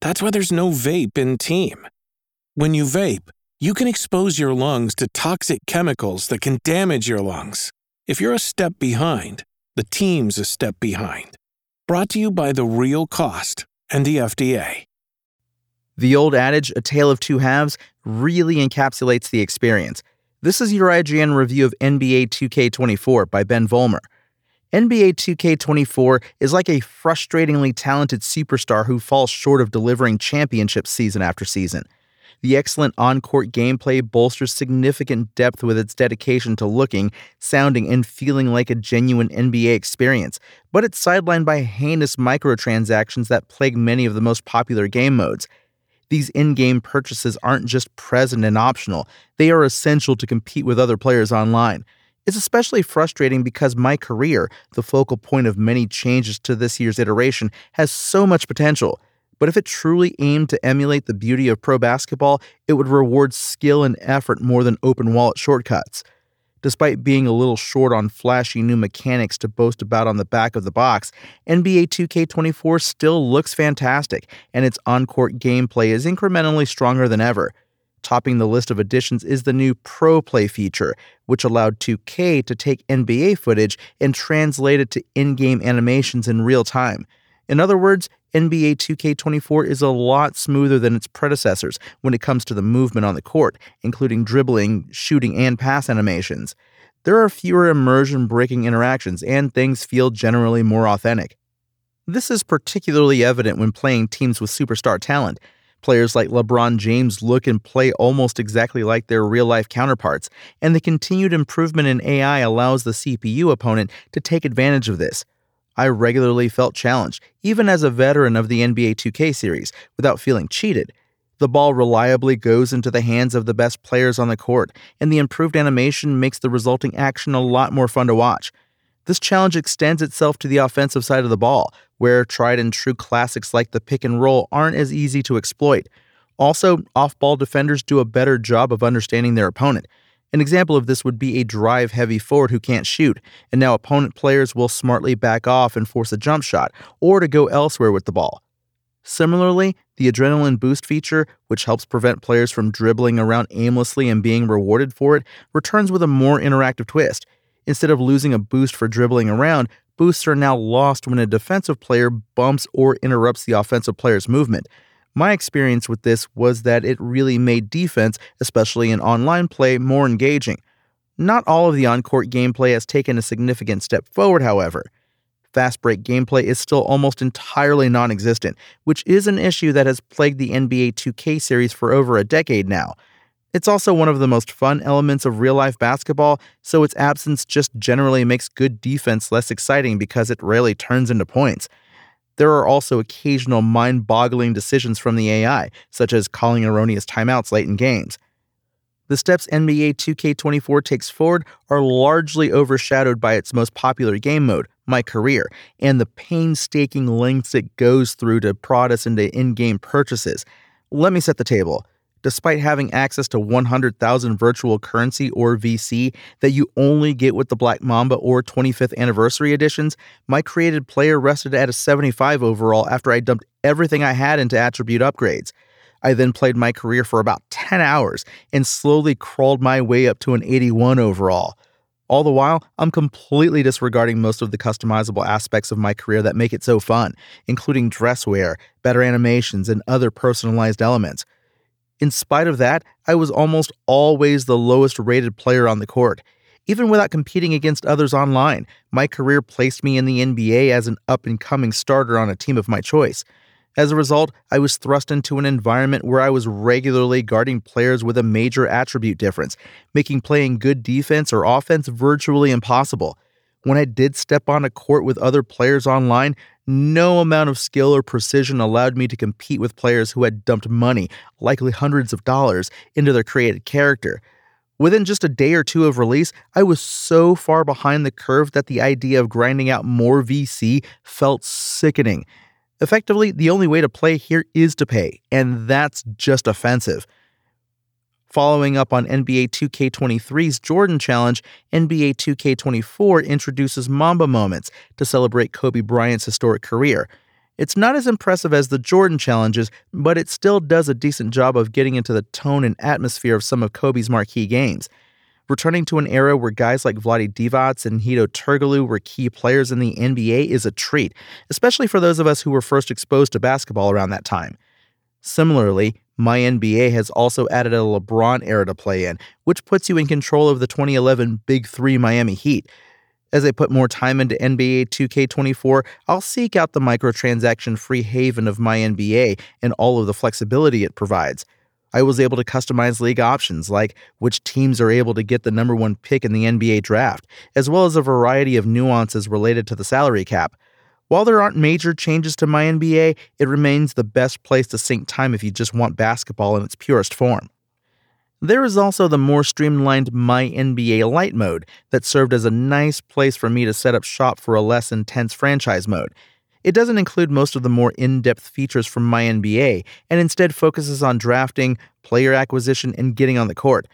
That's why there's no vape in team. When you vape, you can expose your lungs to toxic chemicals that can damage your lungs. If you're a step behind, the team's a step behind. Brought to you by The Real Cost and the FDA. The old adage, a tale of two halves, really encapsulates the experience. This is your IGN review of NBA 2K24 by Ben Volmer. NBA 2K24 is like a frustratingly talented superstar who falls short of delivering championships season after season. The excellent on court gameplay bolsters significant depth with its dedication to looking, sounding, and feeling like a genuine NBA experience, but it's sidelined by heinous microtransactions that plague many of the most popular game modes. These in game purchases aren't just present and optional, they are essential to compete with other players online. It's especially frustrating because my career, the focal point of many changes to this year's iteration, has so much potential. But if it truly aimed to emulate the beauty of pro basketball, it would reward skill and effort more than open wallet shortcuts. Despite being a little short on flashy new mechanics to boast about on the back of the box, NBA 2K24 still looks fantastic, and its on court gameplay is incrementally stronger than ever. Topping the list of additions is the new Pro Play feature, which allowed 2K to take NBA footage and translate it to in game animations in real time. In other words, NBA 2K24 is a lot smoother than its predecessors when it comes to the movement on the court, including dribbling, shooting, and pass animations. There are fewer immersion breaking interactions, and things feel generally more authentic. This is particularly evident when playing teams with superstar talent. Players like LeBron James look and play almost exactly like their real life counterparts, and the continued improvement in AI allows the CPU opponent to take advantage of this. I regularly felt challenged, even as a veteran of the NBA 2K series, without feeling cheated. The ball reliably goes into the hands of the best players on the court, and the improved animation makes the resulting action a lot more fun to watch. This challenge extends itself to the offensive side of the ball, where tried and true classics like the pick and roll aren't as easy to exploit. Also, off ball defenders do a better job of understanding their opponent. An example of this would be a drive heavy forward who can't shoot, and now opponent players will smartly back off and force a jump shot, or to go elsewhere with the ball. Similarly, the Adrenaline Boost feature, which helps prevent players from dribbling around aimlessly and being rewarded for it, returns with a more interactive twist. Instead of losing a boost for dribbling around, boosts are now lost when a defensive player bumps or interrupts the offensive player's movement. My experience with this was that it really made defense, especially in online play, more engaging. Not all of the on court gameplay has taken a significant step forward, however. Fast break gameplay is still almost entirely non existent, which is an issue that has plagued the NBA 2K series for over a decade now. It's also one of the most fun elements of real life basketball, so its absence just generally makes good defense less exciting because it rarely turns into points. There are also occasional mind boggling decisions from the AI, such as calling erroneous timeouts late in games. The steps NBA 2K24 takes forward are largely overshadowed by its most popular game mode, My Career, and the painstaking lengths it goes through to prod us into in game purchases. Let me set the table despite having access to 100,000 virtual currency or VC that you only get with the Black Mamba or 25th anniversary editions, my created player rested at a 75 overall after I dumped everything I had into attribute upgrades. I then played my career for about 10 hours and slowly crawled my way up to an 81 overall. All the while, I'm completely disregarding most of the customizable aspects of my career that make it so fun, including dress wear, better animations, and other personalized elements. In spite of that, I was almost always the lowest rated player on the court. Even without competing against others online, my career placed me in the NBA as an up and coming starter on a team of my choice. As a result, I was thrust into an environment where I was regularly guarding players with a major attribute difference, making playing good defense or offense virtually impossible. When I did step on a court with other players online, no amount of skill or precision allowed me to compete with players who had dumped money, likely hundreds of dollars, into their created character. Within just a day or two of release, I was so far behind the curve that the idea of grinding out more VC felt sickening. Effectively, the only way to play here is to pay, and that's just offensive. Following up on NBA 2K23's Jordan Challenge, NBA 2K24 introduces Mamba Moments to celebrate Kobe Bryant's historic career. It's not as impressive as the Jordan challenges, but it still does a decent job of getting into the tone and atmosphere of some of Kobe's marquee games. Returning to an era where guys like Vlade Divac and Hedo Turkoglu were key players in the NBA is a treat, especially for those of us who were first exposed to basketball around that time. Similarly, my NBA has also added a LeBron era to play in, which puts you in control of the 2011 Big Three Miami Heat. As I put more time into NBA 2K24, I'll seek out the microtransaction free haven of my NBA and all of the flexibility it provides. I was able to customize league options like which teams are able to get the number one pick in the NBA draft, as well as a variety of nuances related to the salary cap. While there aren't major changes to my NBA, it remains the best place to sink time if you just want basketball in its purest form. There is also the more streamlined My NBA Lite mode that served as a nice place for me to set up shop for a less intense franchise mode. It doesn't include most of the more in depth features from My NBA and instead focuses on drafting, player acquisition, and getting on the court.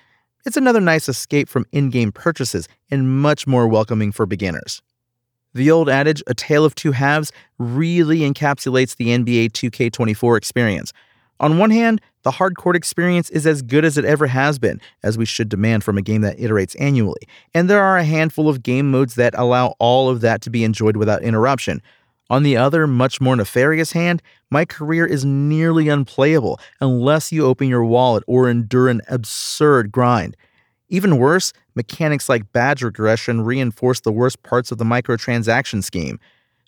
It's another nice escape from in game purchases and much more welcoming for beginners. The old adage, a tale of two halves, really encapsulates the NBA 2K24 experience. On one hand, the hardcore experience is as good as it ever has been, as we should demand from a game that iterates annually, and there are a handful of game modes that allow all of that to be enjoyed without interruption. On the other, much more nefarious hand, my career is nearly unplayable unless you open your wallet or endure an absurd grind. Even worse, mechanics like badge regression reinforce the worst parts of the microtransaction scheme.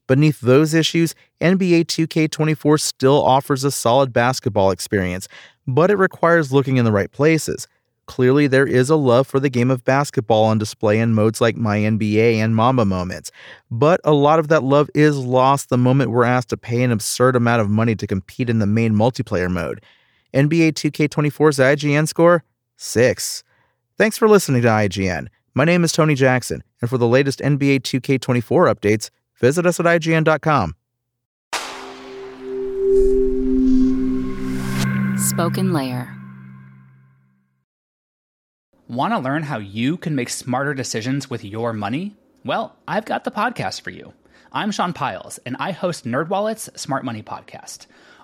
Beneath those issues, NBA 2K24 still offers a solid basketball experience, but it requires looking in the right places. Clearly, there is a love for the game of basketball on display in modes like My NBA and Mamba Moments, but a lot of that love is lost the moment we're asked to pay an absurd amount of money to compete in the main multiplayer mode. NBA 2K24's IGN score? 6. Thanks for listening to IGN. My name is Tony Jackson, and for the latest NBA 2K24 updates, visit us at IGN.com. Spoken Layer. Want to learn how you can make smarter decisions with your money? Well, I've got the podcast for you. I'm Sean Pyles, and I host NerdWallet's Smart Money Podcast.